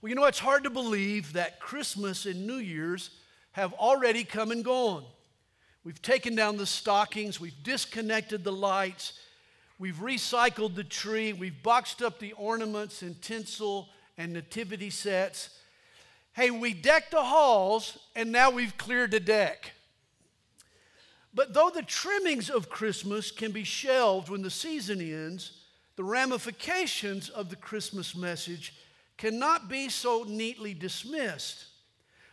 Well, you know, it's hard to believe that Christmas and New Year's have already come and gone. We've taken down the stockings, we've disconnected the lights, we've recycled the tree, we've boxed up the ornaments and tinsel and nativity sets. Hey, we decked the halls and now we've cleared the deck. But though the trimmings of Christmas can be shelved when the season ends, the ramifications of the Christmas message cannot be so neatly dismissed.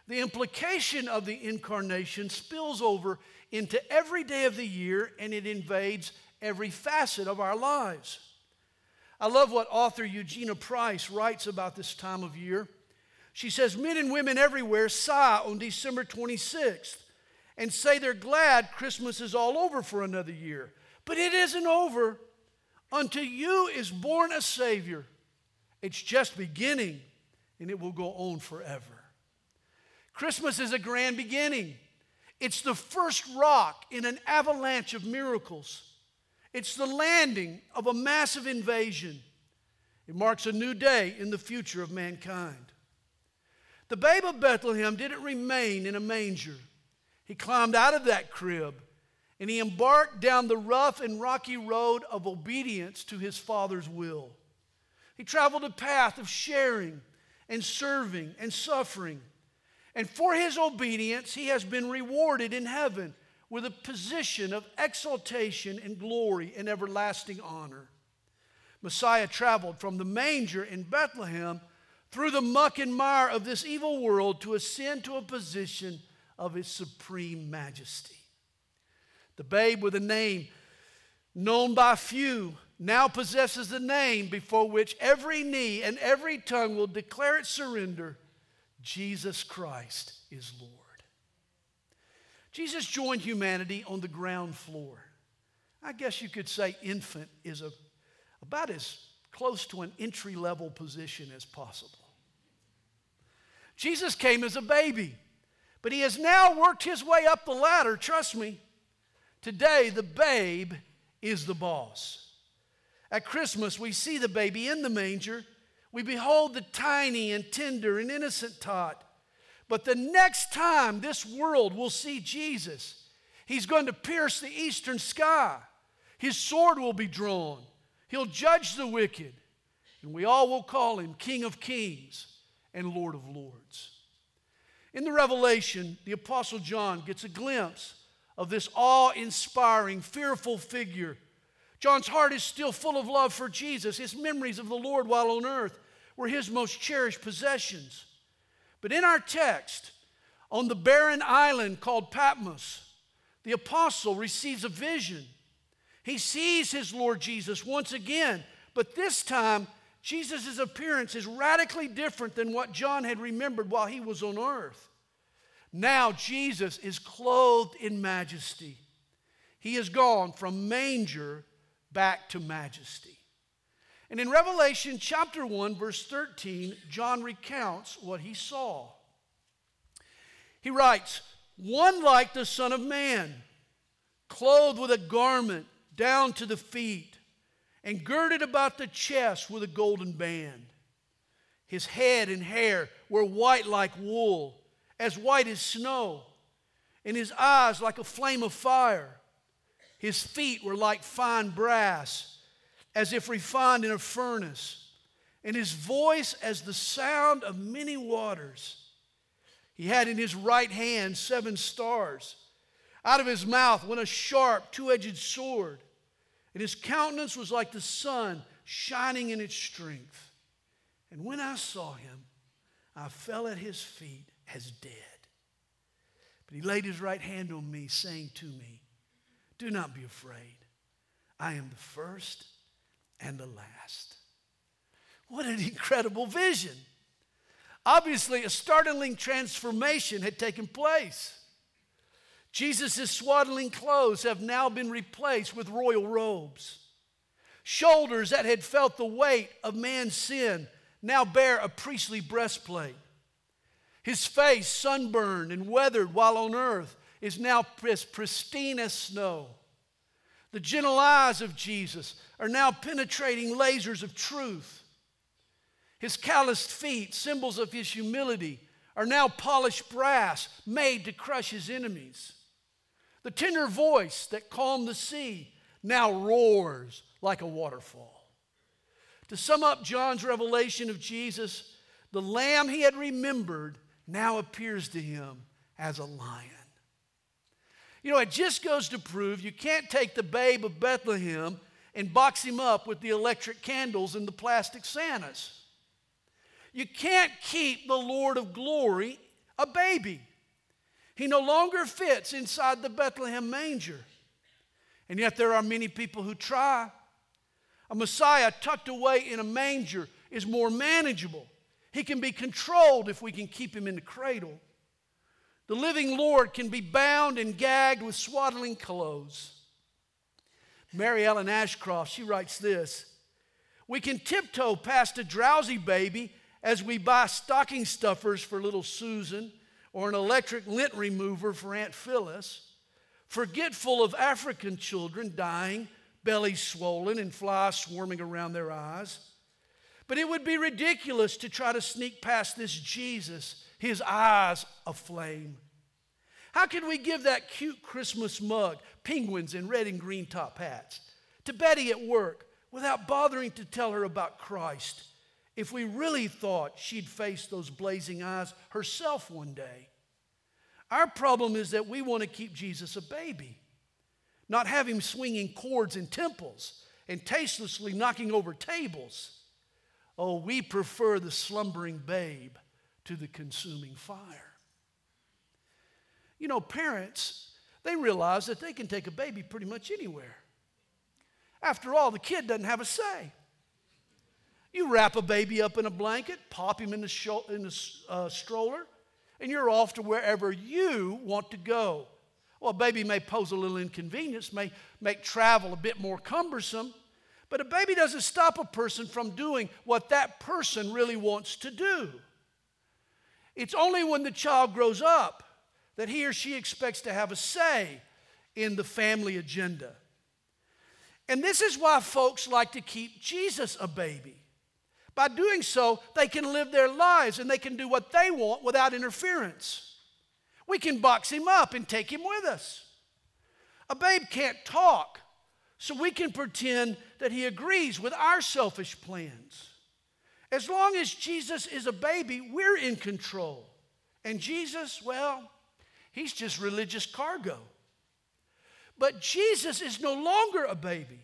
The implication of the incarnation spills over into every day of the year and it invades every facet of our lives. I love what author Eugenia Price writes about this time of year. She says, Men and women everywhere sigh on December 26th and say they're glad Christmas is all over for another year. But it isn't over. Unto you is born a Savior it's just beginning, and it will go on forever. Christmas is a grand beginning. It's the first rock in an avalanche of miracles. It's the landing of a massive invasion. It marks a new day in the future of mankind. The babe of Bethlehem didn't remain in a manger. He climbed out of that crib and he embarked down the rough and rocky road of obedience to his father's will. He traveled a path of sharing and serving and suffering. And for his obedience, he has been rewarded in heaven with a position of exaltation and glory and everlasting honor. Messiah traveled from the manger in Bethlehem through the muck and mire of this evil world to ascend to a position of his supreme majesty. The babe with a name known by few now possesses the name before which every knee and every tongue will declare its surrender Jesus Christ is Lord. Jesus joined humanity on the ground floor. I guess you could say infant is a, about as close to an entry level position as possible. Jesus came as a baby, but he has now worked his way up the ladder, trust me. Today, the babe is the boss. At Christmas, we see the baby in the manger. We behold the tiny and tender and innocent tot. But the next time this world will see Jesus, he's going to pierce the eastern sky. His sword will be drawn. He'll judge the wicked. And we all will call him King of Kings and Lord of Lords. In the Revelation, the Apostle John gets a glimpse of this awe inspiring, fearful figure John's heart is still full of love for Jesus. His memories of the Lord while on earth were his most cherished possessions. But in our text, on the barren island called Patmos, the apostle receives a vision. He sees his Lord Jesus once again, but this time, Jesus' appearance is radically different than what John had remembered while he was on earth. Now, Jesus is clothed in majesty. He has gone from manger back to majesty. And in Revelation chapter 1, verse 13, John recounts what he saw. He writes, One like the Son of Man, clothed with a garment down to the feet, and girded about the chest with a golden band. His head and hair were white like wool, as white as snow, and his eyes like a flame of fire. His feet were like fine brass, as if refined in a furnace, and his voice as the sound of many waters. He had in his right hand seven stars. Out of his mouth went a sharp, two edged sword, and his countenance was like the sun shining in its strength. And when I saw him, I fell at his feet as dead. But he laid his right hand on me, saying to me, do not be afraid. I am the first and the last. What an incredible vision. Obviously, a startling transformation had taken place. Jesus' swaddling clothes have now been replaced with royal robes. Shoulders that had felt the weight of man's sin now bear a priestly breastplate. His face, sunburned and weathered while on earth, is now as pristine as snow. The gentle eyes of Jesus are now penetrating lasers of truth. His calloused feet, symbols of his humility, are now polished brass made to crush his enemies. The tender voice that calmed the sea now roars like a waterfall. To sum up John's revelation of Jesus, the lamb he had remembered now appears to him as a lion. You know, it just goes to prove you can't take the babe of Bethlehem and box him up with the electric candles and the plastic Santas. You can't keep the Lord of glory a baby. He no longer fits inside the Bethlehem manger. And yet, there are many people who try. A Messiah tucked away in a manger is more manageable. He can be controlled if we can keep him in the cradle. The living Lord can be bound and gagged with swaddling clothes. Mary Ellen Ashcroft, she writes this We can tiptoe past a drowsy baby as we buy stocking stuffers for little Susan or an electric lint remover for Aunt Phyllis, forgetful of African children dying, bellies swollen, and flies swarming around their eyes. But it would be ridiculous to try to sneak past this Jesus, his eyes aflame. How can we give that cute Christmas mug, penguins in red and green top hats, to Betty at work without bothering to tell her about Christ if we really thought she'd face those blazing eyes herself one day? Our problem is that we want to keep Jesus a baby, not have him swinging cords in temples and tastelessly knocking over tables. Oh, we prefer the slumbering babe to the consuming fire. You know, parents, they realize that they can take a baby pretty much anywhere. After all, the kid doesn't have a say. You wrap a baby up in a blanket, pop him in the, in the uh, stroller, and you're off to wherever you want to go. Well, a baby may pose a little inconvenience, may make travel a bit more cumbersome, but a baby doesn't stop a person from doing what that person really wants to do. It's only when the child grows up that he or she expects to have a say in the family agenda. And this is why folks like to keep Jesus a baby. By doing so, they can live their lives and they can do what they want without interference. We can box him up and take him with us. A babe can't talk, so we can pretend that he agrees with our selfish plans. As long as Jesus is a baby, we're in control. And Jesus, well, he's just religious cargo. But Jesus is no longer a baby,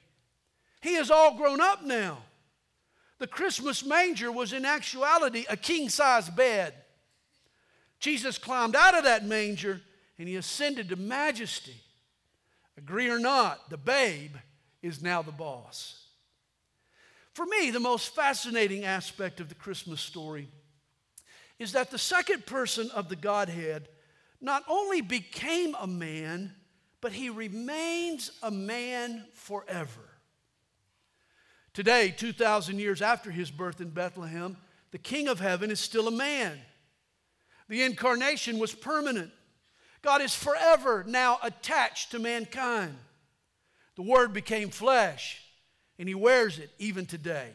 he is all grown up now. The Christmas manger was in actuality a king size bed. Jesus climbed out of that manger and he ascended to majesty. Agree or not, the babe is now the boss. For me, the most fascinating aspect of the Christmas story is that the second person of the Godhead not only became a man, but he remains a man forever. Today, 2,000 years after his birth in Bethlehem, the King of Heaven is still a man. The incarnation was permanent. God is forever now attached to mankind. The Word became flesh, and He wears it even today.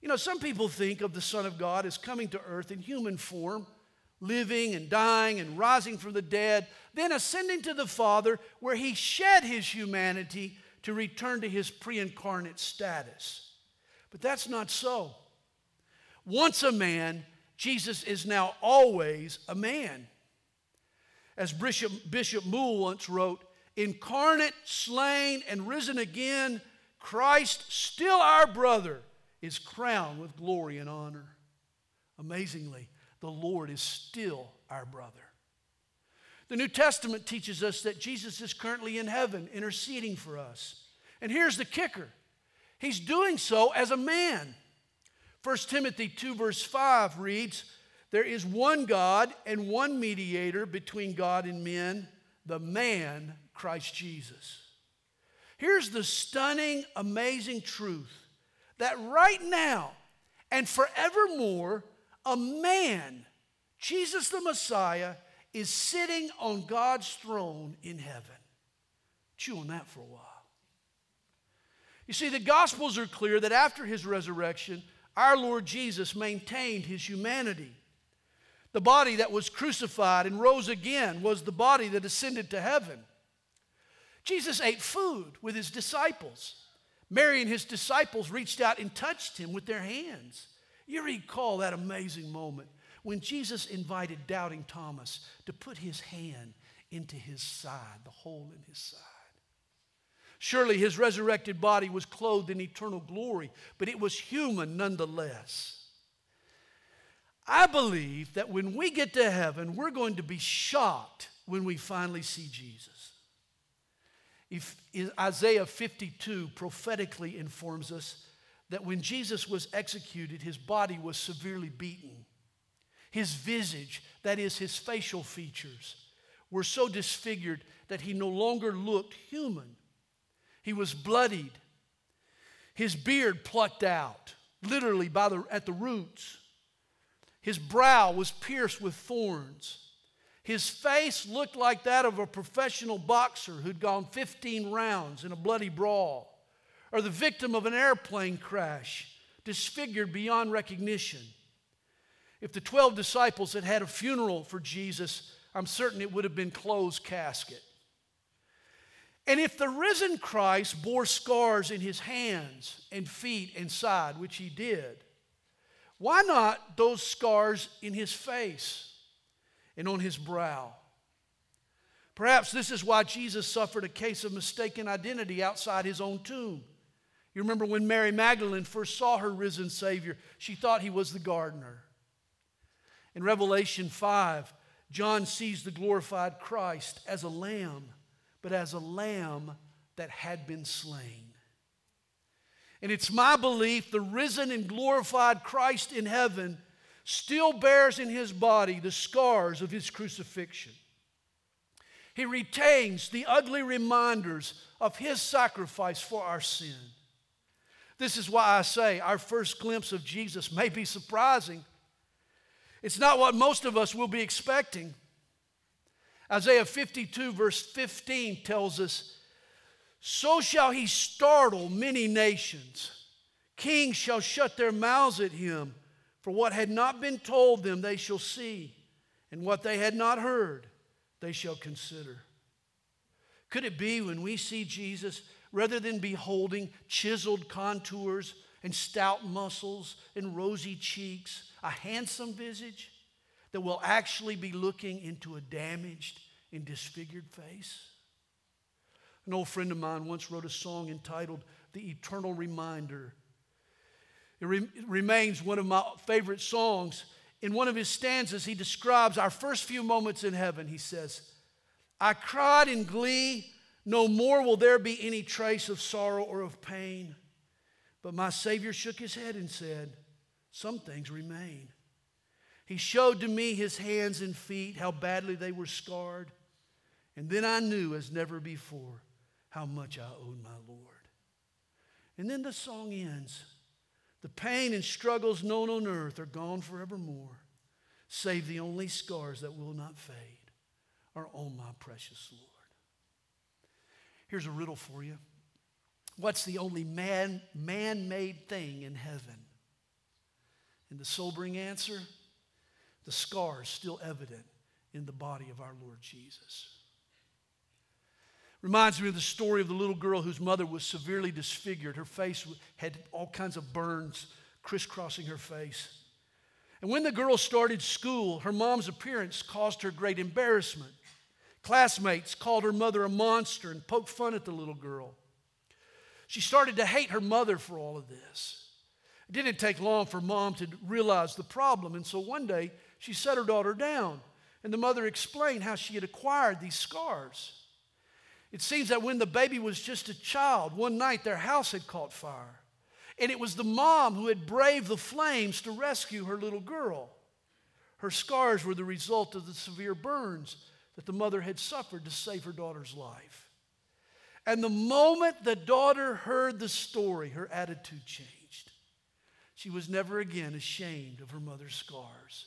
You know, some people think of the Son of God as coming to earth in human form, living and dying and rising from the dead, then ascending to the Father, where He shed His humanity to return to His pre incarnate status. But that's not so. Once a man, Jesus is now always a man. As Bishop, Bishop Moule once wrote, incarnate, slain, and risen again, Christ, still our brother, is crowned with glory and honor. Amazingly, the Lord is still our brother. The New Testament teaches us that Jesus is currently in heaven interceding for us. And here's the kicker He's doing so as a man. 1 Timothy 2, verse 5 reads, There is one God and one mediator between God and men, the man Christ Jesus. Here's the stunning, amazing truth that right now and forevermore, a man, Jesus the Messiah, is sitting on God's throne in heaven. Chew on that for a while. You see, the Gospels are clear that after his resurrection, our Lord Jesus maintained his humanity. The body that was crucified and rose again was the body that ascended to heaven. Jesus ate food with his disciples. Mary and his disciples reached out and touched him with their hands. You recall that amazing moment when Jesus invited doubting Thomas to put his hand into his side, the hole in his side. Surely his resurrected body was clothed in eternal glory, but it was human nonetheless. I believe that when we get to heaven, we're going to be shocked when we finally see Jesus. If, Isaiah 52 prophetically informs us that when Jesus was executed, his body was severely beaten. His visage, that is, his facial features, were so disfigured that he no longer looked human. He was bloodied, his beard plucked out, literally by the, at the roots. His brow was pierced with thorns. His face looked like that of a professional boxer who'd gone 15 rounds in a bloody brawl, or the victim of an airplane crash, disfigured beyond recognition. If the 12 disciples had had a funeral for Jesus, I'm certain it would have been closed casket. And if the risen Christ bore scars in his hands and feet and side, which he did, why not those scars in his face and on his brow? Perhaps this is why Jesus suffered a case of mistaken identity outside his own tomb. You remember when Mary Magdalene first saw her risen Savior, she thought he was the gardener. In Revelation 5, John sees the glorified Christ as a lamb, but as a lamb that had been slain. And it's my belief the risen and glorified Christ in heaven still bears in his body the scars of his crucifixion. He retains the ugly reminders of his sacrifice for our sin. This is why I say our first glimpse of Jesus may be surprising. It's not what most of us will be expecting. Isaiah 52, verse 15, tells us so shall he startle many nations. Kings shall shut their mouths at him, for what had not been told them they shall see, and what they had not heard they shall consider. Could it be when we see Jesus, rather than beholding chiseled contours and stout muscles and rosy cheeks, a handsome visage, that we'll actually be looking into a damaged and disfigured face? An old friend of mine once wrote a song entitled The Eternal Reminder. It, re- remains one of my favorite songs. In one of his stanzas, he describes our first few moments in heaven. He says, I cried in glee, no more will there be any trace of sorrow or of pain. But my Savior shook his head and said, Some things remain. He showed to me his hands and feet, how badly they were scarred. And then I knew as never before how much I owed my Lord. And then the song ends The pain and struggles known on earth are gone forevermore, save the only scars that will not fade are on my precious Lord. Here's a riddle for you. What's the only man man made thing in heaven? And the sobering answer the scars still evident in the body of our Lord Jesus. Reminds me of the story of the little girl whose mother was severely disfigured. Her face had all kinds of burns crisscrossing her face. And when the girl started school, her mom's appearance caused her great embarrassment. Classmates called her mother a monster and poked fun at the little girl. She started to hate her mother for all of this. It didn't take long for mom to realize the problem, and so one day she set her daughter down, and the mother explained how she had acquired these scars. It seems that when the baby was just a child, one night their house had caught fire. And it was the mom who had braved the flames to rescue her little girl. Her scars were the result of the severe burns that the mother had suffered to save her daughter's life. And the moment the daughter heard the story, her attitude changed. She was never again ashamed of her mother's scars.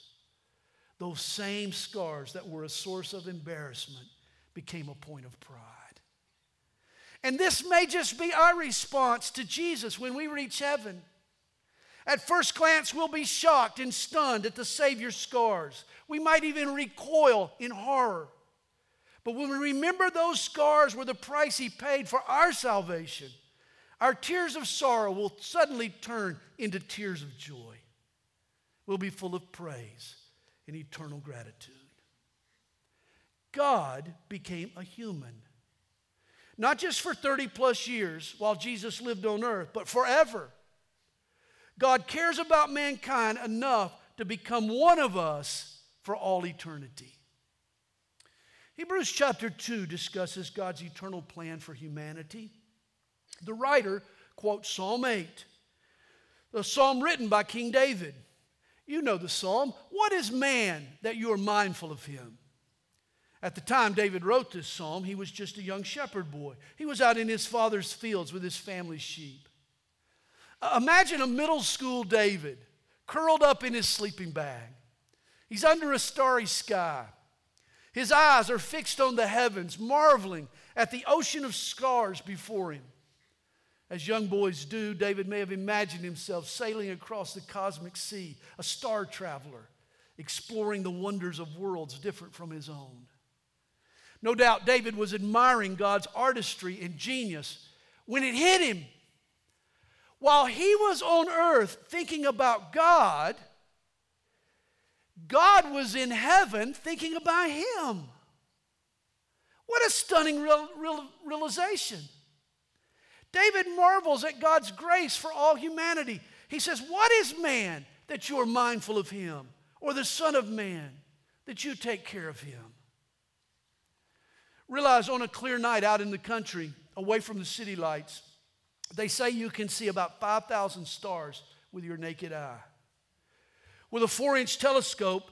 Those same scars that were a source of embarrassment became a point of pride. And this may just be our response to Jesus when we reach heaven. At first glance, we'll be shocked and stunned at the Savior's scars. We might even recoil in horror. But when we remember those scars were the price He paid for our salvation, our tears of sorrow will suddenly turn into tears of joy. We'll be full of praise and eternal gratitude. God became a human. Not just for 30 plus years while Jesus lived on earth, but forever. God cares about mankind enough to become one of us for all eternity. Hebrews chapter 2 discusses God's eternal plan for humanity. The writer quotes Psalm 8, the psalm written by King David. You know the psalm. What is man that you are mindful of him? At the time David wrote this psalm, he was just a young shepherd boy. He was out in his father's fields with his family's sheep. Uh, imagine a middle school David curled up in his sleeping bag. He's under a starry sky. His eyes are fixed on the heavens, marveling at the ocean of stars before him. As young boys do, David may have imagined himself sailing across the cosmic sea, a star traveler, exploring the wonders of worlds different from his own. No doubt David was admiring God's artistry and genius when it hit him. While he was on earth thinking about God, God was in heaven thinking about him. What a stunning real, real, realization. David marvels at God's grace for all humanity. He says, What is man that you are mindful of him, or the Son of Man that you take care of him? Realize on a clear night out in the country, away from the city lights, they say you can see about 5,000 stars with your naked eye. With a four inch telescope,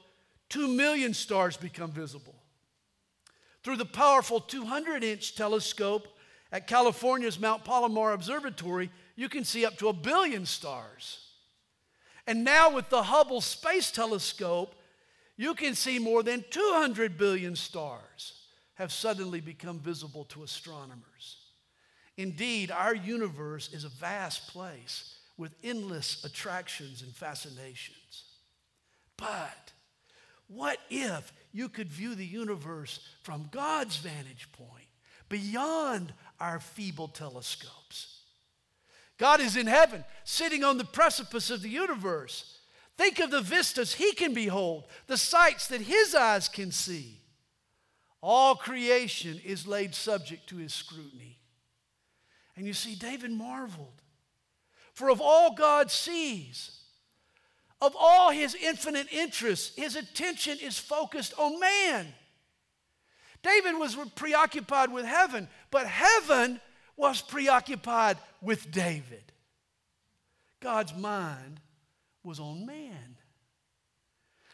2 million stars become visible. Through the powerful 200 inch telescope at California's Mount Palomar Observatory, you can see up to a billion stars. And now, with the Hubble Space Telescope, you can see more than 200 billion stars have suddenly become visible to astronomers. Indeed, our universe is a vast place with endless attractions and fascinations. But what if you could view the universe from God's vantage point, beyond our feeble telescopes? God is in heaven, sitting on the precipice of the universe. Think of the vistas he can behold, the sights that his eyes can see. All creation is laid subject to his scrutiny. And you see, David marveled. For of all God sees, of all his infinite interests, his attention is focused on man. David was preoccupied with heaven, but heaven was preoccupied with David. God's mind was on man.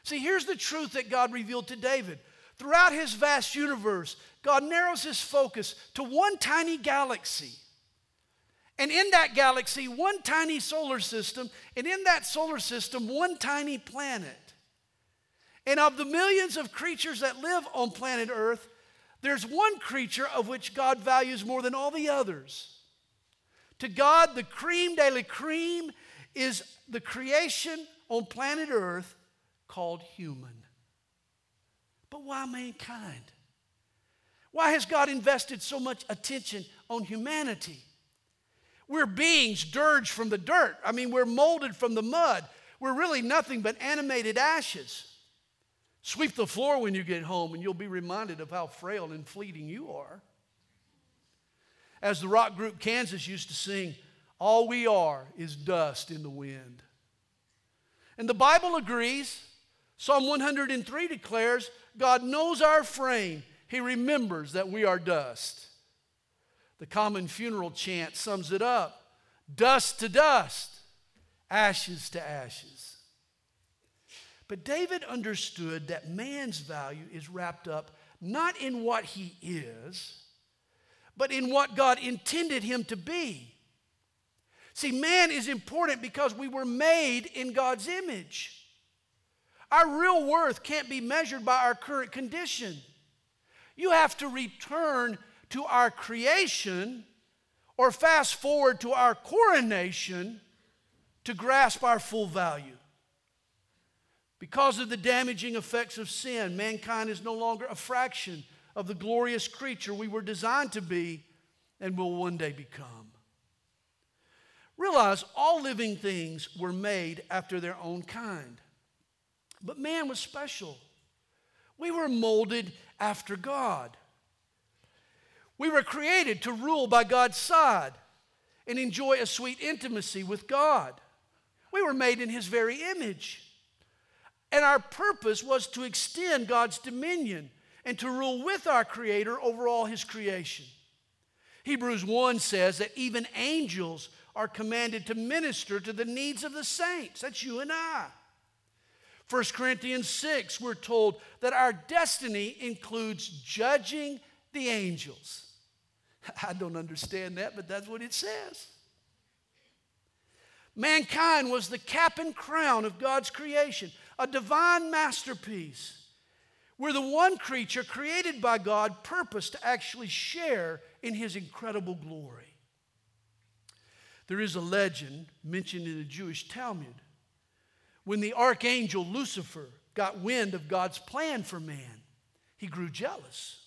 See, here's the truth that God revealed to David Throughout his vast universe, God narrows his focus to one tiny galaxy. And in that galaxy, one tiny solar system, and in that solar system, one tiny planet. And of the millions of creatures that live on planet Earth, there's one creature of which God values more than all the others. To God, the cream de la cream is the creation on planet Earth called human. But why mankind? Why has God invested so much attention on humanity? We're beings dirged from the dirt. I mean, we're molded from the mud. We're really nothing but animated ashes. Sweep the floor when you get home, and you'll be reminded of how frail and fleeting you are. As the rock group Kansas used to sing, all we are is dust in the wind. And the Bible agrees. Psalm 103 declares God knows our frame, He remembers that we are dust. The common funeral chant sums it up dust to dust, ashes to ashes. But David understood that man's value is wrapped up not in what he is, but in what God intended him to be. See, man is important because we were made in God's image. Our real worth can't be measured by our current condition. You have to return to our creation or fast forward to our coronation to grasp our full value. Because of the damaging effects of sin, mankind is no longer a fraction of the glorious creature we were designed to be and will one day become. Realize all living things were made after their own kind. But man was special. We were molded after God. We were created to rule by God's side and enjoy a sweet intimacy with God. We were made in His very image. And our purpose was to extend God's dominion and to rule with our Creator over all His creation. Hebrews 1 says that even angels are commanded to minister to the needs of the saints. That's you and I. 1 Corinthians 6, we're told that our destiny includes judging the angels. I don't understand that, but that's what it says. Mankind was the cap and crown of God's creation, a divine masterpiece. We're the one creature created by God, purpose to actually share in his incredible glory. There is a legend mentioned in the Jewish Talmud. When the archangel Lucifer got wind of God's plan for man, he grew jealous.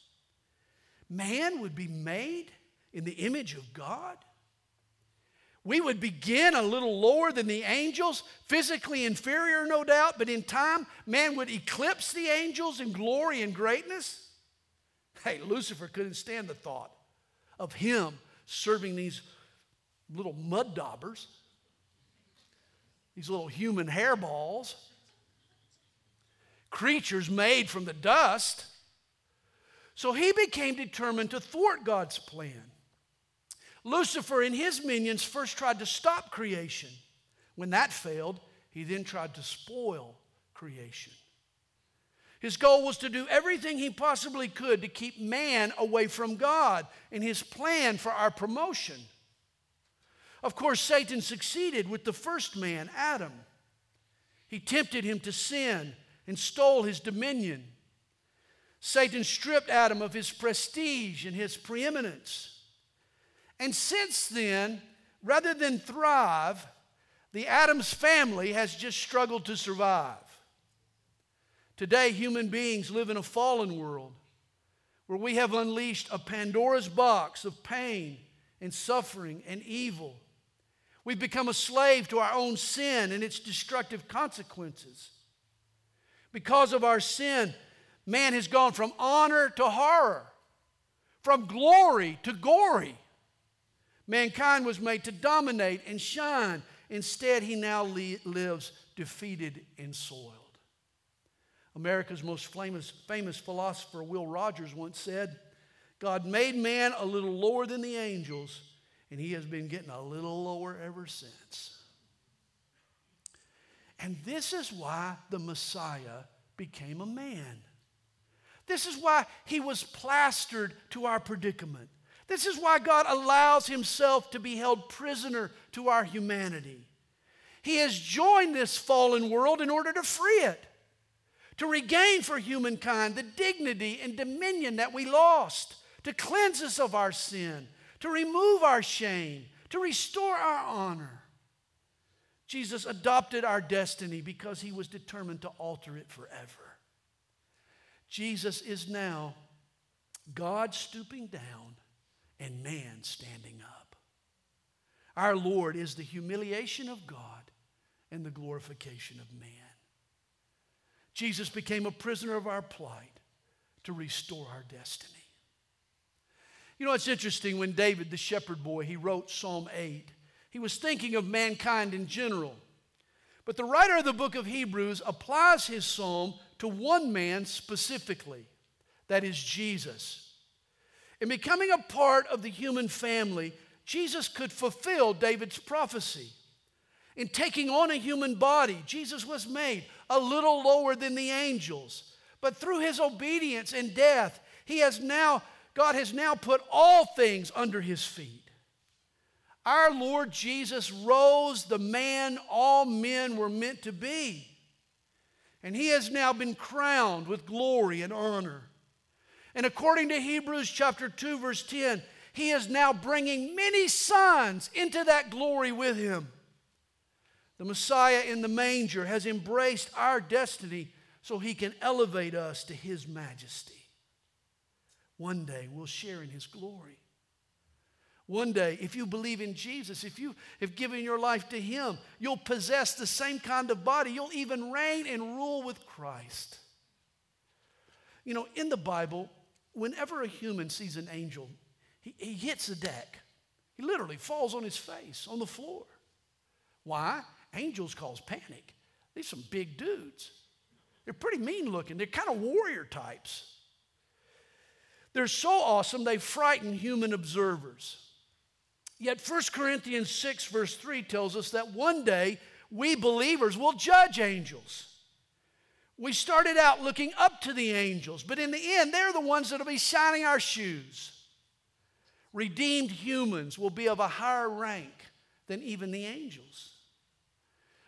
Man would be made in the image of God. We would begin a little lower than the angels, physically inferior, no doubt, but in time, man would eclipse the angels in glory and greatness. Hey, Lucifer couldn't stand the thought of him serving these little mud daubers, these little human hairballs, creatures made from the dust. So he became determined to thwart God's plan. Lucifer and his minions first tried to stop creation. When that failed, he then tried to spoil creation. His goal was to do everything he possibly could to keep man away from God and his plan for our promotion. Of course, Satan succeeded with the first man, Adam. He tempted him to sin and stole his dominion. Satan stripped Adam of his prestige and his preeminence. And since then, rather than thrive, the Adams family has just struggled to survive. Today, human beings live in a fallen world where we have unleashed a Pandora's box of pain and suffering and evil. We've become a slave to our own sin and its destructive consequences. Because of our sin, man has gone from honor to horror, from glory to gory. Mankind was made to dominate and shine. Instead, he now li- lives defeated and soiled. America's most famous, famous philosopher, Will Rogers, once said, God made man a little lower than the angels and he has been getting a little lower ever since. And this is why the Messiah became a man. This is why he was plastered to our predicament. This is why God allows himself to be held prisoner to our humanity. He has joined this fallen world in order to free it, to regain for humankind the dignity and dominion that we lost, to cleanse us of our sin, to remove our shame, to restore our honor. Jesus adopted our destiny because he was determined to alter it forever. Jesus is now God stooping down and man standing up. Our Lord is the humiliation of God and the glorification of man. Jesus became a prisoner of our plight to restore our destiny. You know, it's interesting when David, the shepherd boy, he wrote Psalm 8, he was thinking of mankind in general. But the writer of the book of Hebrews applies his psalm to one man specifically that is, Jesus. In becoming a part of the human family, Jesus could fulfill David's prophecy. In taking on a human body, Jesus was made a little lower than the angels. But through his obedience and death, he has now God has now put all things under his feet. Our Lord Jesus rose the man all men were meant to be. And he has now been crowned with glory and honor. And according to Hebrews chapter 2 verse 10, he is now bringing many sons into that glory with him. The Messiah in the manger has embraced our destiny so he can elevate us to his majesty. One day we'll share in his glory. One day, if you believe in Jesus, if you have given your life to him, you'll possess the same kind of body. You'll even reign and rule with Christ. You know, in the Bible, whenever a human sees an angel, he, he hits the deck. He literally falls on his face on the floor. Why? Angels cause panic. These are some big dudes. They're pretty mean looking. They're kind of warrior types. They're so awesome, they frighten human observers. Yet 1 Corinthians 6, verse 3 tells us that one day we believers will judge angels. We started out looking up to the angels, but in the end, they're the ones that will be shining our shoes. Redeemed humans will be of a higher rank than even the angels.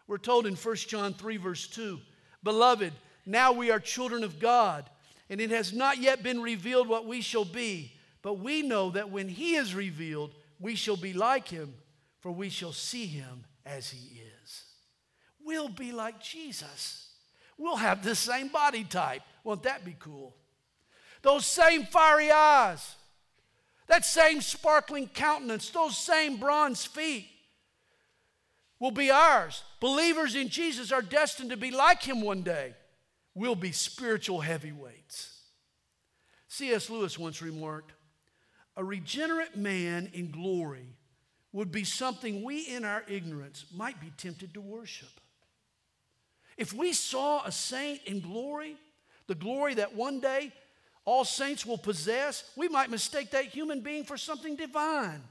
We're told in 1 John 3, verse 2 Beloved, now we are children of God, and it has not yet been revealed what we shall be, but we know that when He is revealed, we shall be like Him, for we shall see Him as He is. We'll be like Jesus. We'll have the same body type. Won't that be cool? Those same fiery eyes, that same sparkling countenance, those same bronze feet will be ours. Believers in Jesus are destined to be like him one day. We'll be spiritual heavyweights. C.S. Lewis once remarked A regenerate man in glory would be something we, in our ignorance, might be tempted to worship. If we saw a saint in glory, the glory that one day all saints will possess, we might mistake that human being for something divine.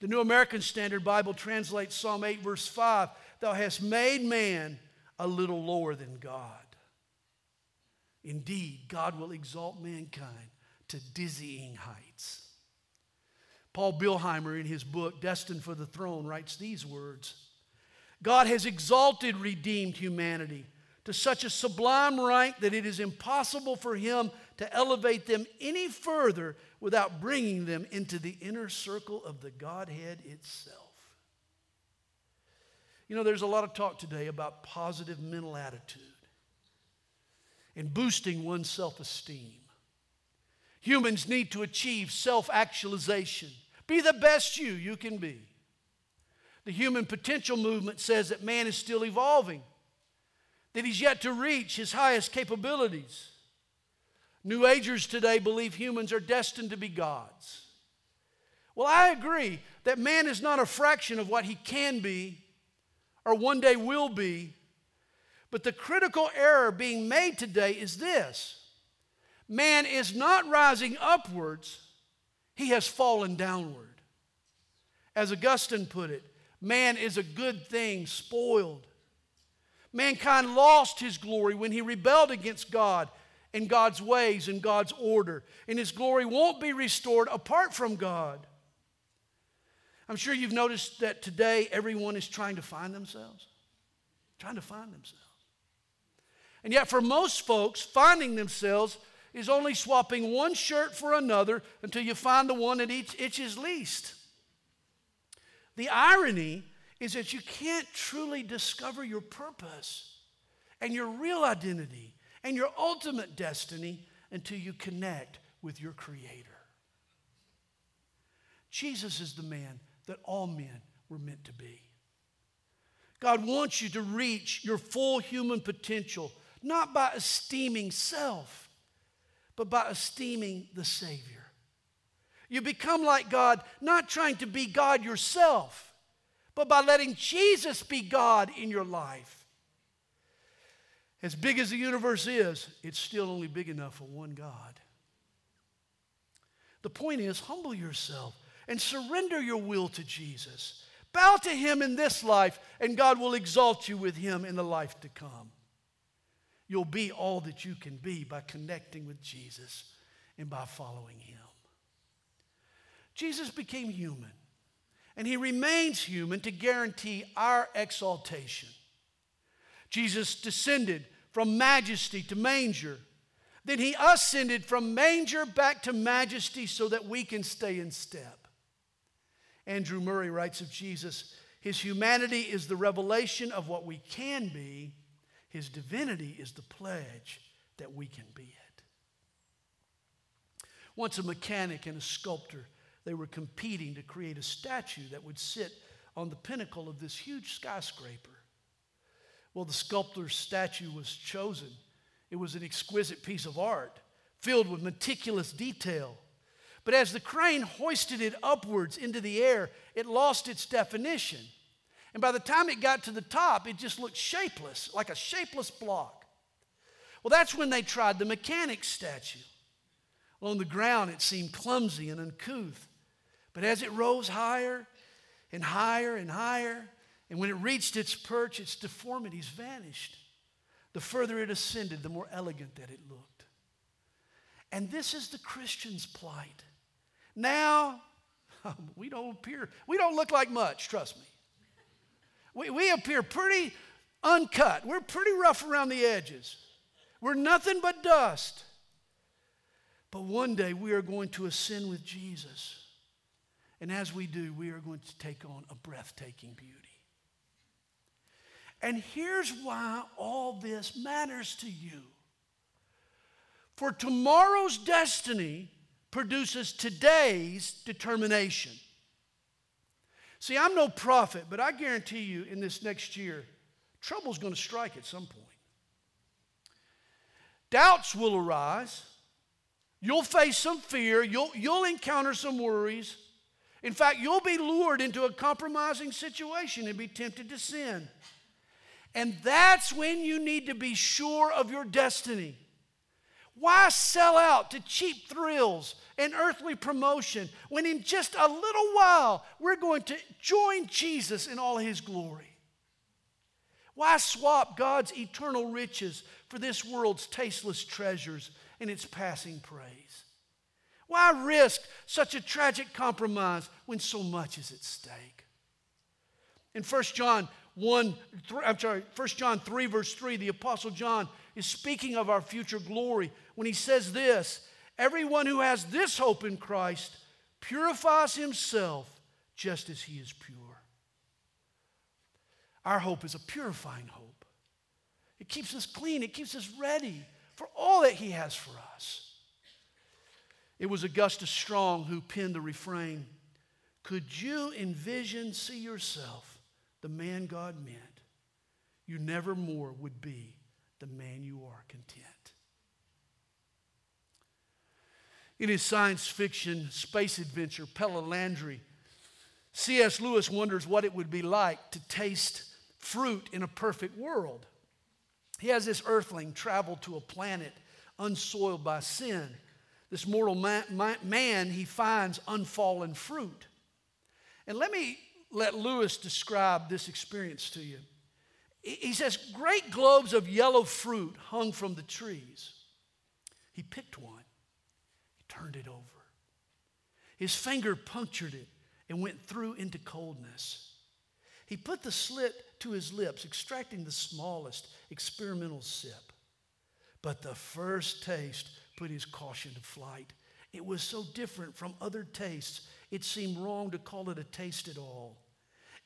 The New American Standard Bible translates Psalm 8, verse 5 Thou hast made man a little lower than God. Indeed, God will exalt mankind to dizzying heights. Paul Billheimer, in his book, Destined for the Throne, writes these words God has exalted redeemed humanity to such a sublime rank that it is impossible for him to elevate them any further without bringing them into the inner circle of the Godhead itself. You know, there's a lot of talk today about positive mental attitude and boosting one's self esteem. Humans need to achieve self actualization. Be the best you you can be. The human potential movement says that man is still evolving, that he's yet to reach his highest capabilities. New Agers today believe humans are destined to be gods. Well, I agree that man is not a fraction of what he can be or one day will be. But the critical error being made today is this man is not rising upwards, he has fallen downward. As Augustine put it, man is a good thing spoiled. Mankind lost his glory when he rebelled against God in God's ways and God's order. And His glory won't be restored apart from God. I'm sure you've noticed that today everyone is trying to find themselves. Trying to find themselves. And yet, for most folks, finding themselves is only swapping one shirt for another until you find the one that each itches least. The irony is that you can't truly discover your purpose and your real identity and your ultimate destiny until you connect with your Creator. Jesus is the man that all men were meant to be. God wants you to reach your full human potential, not by esteeming self, but by esteeming the Savior. You become like God, not trying to be God yourself, but by letting Jesus be God in your life. As big as the universe is, it's still only big enough for one God. The point is, humble yourself and surrender your will to Jesus. Bow to Him in this life, and God will exalt you with Him in the life to come. You'll be all that you can be by connecting with Jesus and by following Him. Jesus became human, and He remains human to guarantee our exaltation. Jesus descended from majesty to manger. Then he ascended from manger back to majesty so that we can stay in step. Andrew Murray writes of Jesus His humanity is the revelation of what we can be, His divinity is the pledge that we can be it. Once a mechanic and a sculptor, they were competing to create a statue that would sit on the pinnacle of this huge skyscraper. Well, the sculptor's statue was chosen. It was an exquisite piece of art filled with meticulous detail. But as the crane hoisted it upwards into the air, it lost its definition. And by the time it got to the top, it just looked shapeless, like a shapeless block. Well, that's when they tried the mechanic's statue. Well, on the ground, it seemed clumsy and uncouth. But as it rose higher and higher and higher, and when it reached its perch, its deformities vanished. The further it ascended, the more elegant that it looked. And this is the Christian's plight. Now, we don't appear, we don't look like much, trust me. We, we appear pretty uncut. We're pretty rough around the edges. We're nothing but dust. But one day we are going to ascend with Jesus. And as we do, we are going to take on a breathtaking beauty. And here's why all this matters to you. For tomorrow's destiny produces today's determination. See, I'm no prophet, but I guarantee you in this next year, trouble's going to strike at some point. Doubts will arise. You'll face some fear. You'll, you'll encounter some worries. In fact, you'll be lured into a compromising situation and be tempted to sin. And that's when you need to be sure of your destiny. Why sell out to cheap thrills and earthly promotion when in just a little while we're going to join Jesus in all his glory? Why swap God's eternal riches for this world's tasteless treasures and its passing praise? Why risk such a tragic compromise when so much is at stake? In 1 John 1, th- I'm sorry, 1 John 3, verse 3, the Apostle John is speaking of our future glory when he says this Everyone who has this hope in Christ purifies himself just as he is pure. Our hope is a purifying hope. It keeps us clean, it keeps us ready for all that he has for us. It was Augustus Strong who penned the refrain Could you envision, see yourself, the man God meant? You never more would be the man you are content. In his science fiction space adventure, Perelandra, C.S. Lewis wonders what it would be like to taste fruit in a perfect world. He has this earthling travel to a planet unsoiled by sin this mortal man, he finds unfallen fruit. And let me let Lewis describe this experience to you. He says, Great globes of yellow fruit hung from the trees. He picked one, he turned it over. His finger punctured it and went through into coldness. He put the slit to his lips, extracting the smallest experimental sip. But the first taste put his caution to flight. It was so different from other tastes, it seemed wrong to call it a taste at all.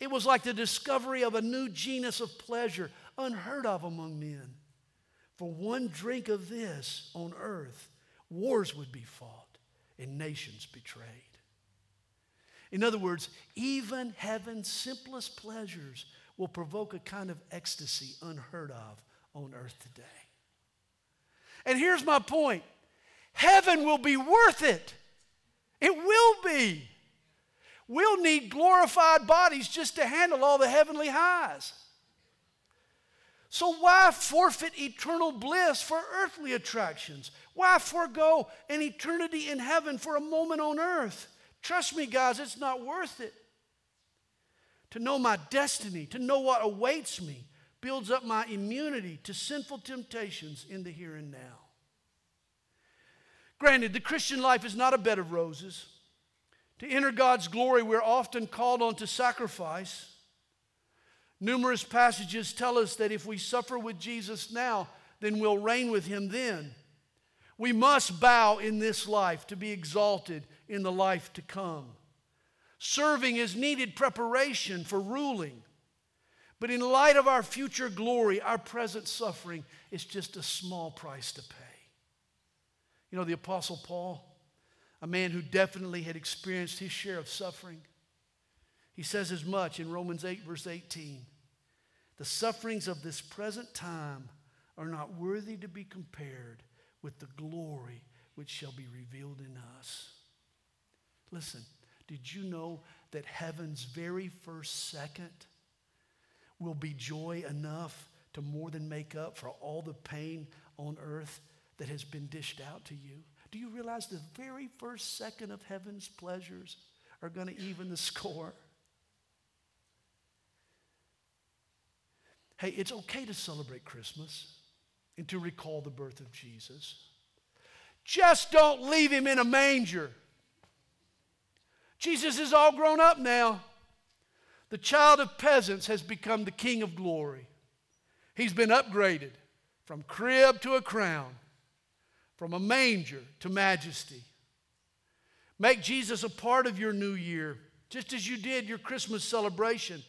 It was like the discovery of a new genus of pleasure, unheard of among men. For one drink of this on earth, wars would be fought and nations betrayed. In other words, even heaven's simplest pleasures will provoke a kind of ecstasy unheard of on earth today. And here's my point Heaven will be worth it. It will be. We'll need glorified bodies just to handle all the heavenly highs. So, why forfeit eternal bliss for earthly attractions? Why forego an eternity in heaven for a moment on earth? Trust me, guys, it's not worth it. To know my destiny, to know what awaits me, builds up my immunity to sinful temptations in the here and now. Granted, the Christian life is not a bed of roses. To enter God's glory, we're often called on to sacrifice. Numerous passages tell us that if we suffer with Jesus now, then we'll reign with him then. We must bow in this life to be exalted in the life to come. Serving is needed preparation for ruling. But in light of our future glory, our present suffering is just a small price to pay. You know, the Apostle Paul, a man who definitely had experienced his share of suffering, he says as much in Romans 8, verse 18. The sufferings of this present time are not worthy to be compared with the glory which shall be revealed in us. Listen, did you know that heaven's very first second will be joy enough to more than make up for all the pain on earth that has been dished out to you? Do you realize the very first second of heaven's pleasures are going to even the score? Hey, it's okay to celebrate Christmas and to recall the birth of Jesus. Just don't leave him in a manger. Jesus is all grown up now. The child of peasants has become the king of glory. He's been upgraded from crib to a crown, from a manger to majesty. Make Jesus a part of your new year, just as you did your Christmas celebration.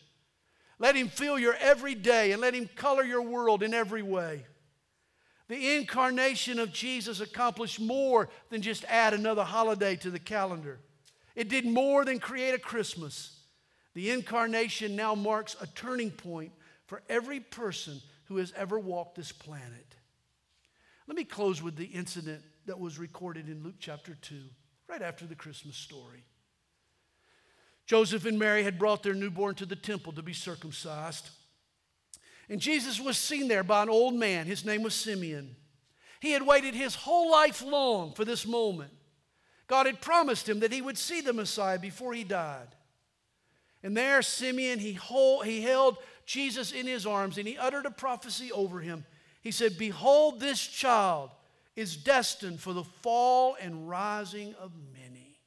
Let Him fill your every day and let Him color your world in every way. The incarnation of Jesus accomplished more than just add another holiday to the calendar. It did more than create a Christmas. The incarnation now marks a turning point for every person who has ever walked this planet. Let me close with the incident that was recorded in Luke chapter 2, right after the Christmas story. Joseph and Mary had brought their newborn to the temple to be circumcised. And Jesus was seen there by an old man. His name was Simeon. He had waited his whole life long for this moment. God had promised him that he would see the Messiah before he died. And there, Simeon, he, hold, he held Jesus in his arms and he uttered a prophecy over him. He said, Behold, this child is destined for the fall and rising of many.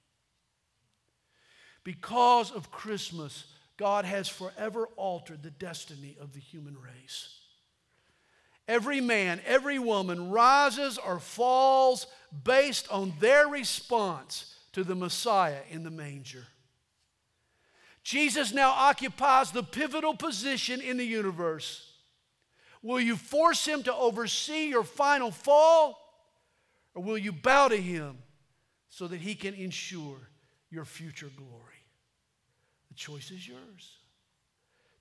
Because of Christmas, God has forever altered the destiny of the human race. Every man, every woman rises or falls based on their response to the Messiah in the manger. Jesus now occupies the pivotal position in the universe. Will you force him to oversee your final fall, or will you bow to him so that he can ensure your future glory? The choice is yours.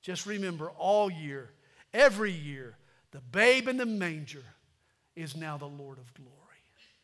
Just remember all year, every year, the babe in the manger is now the Lord of glory.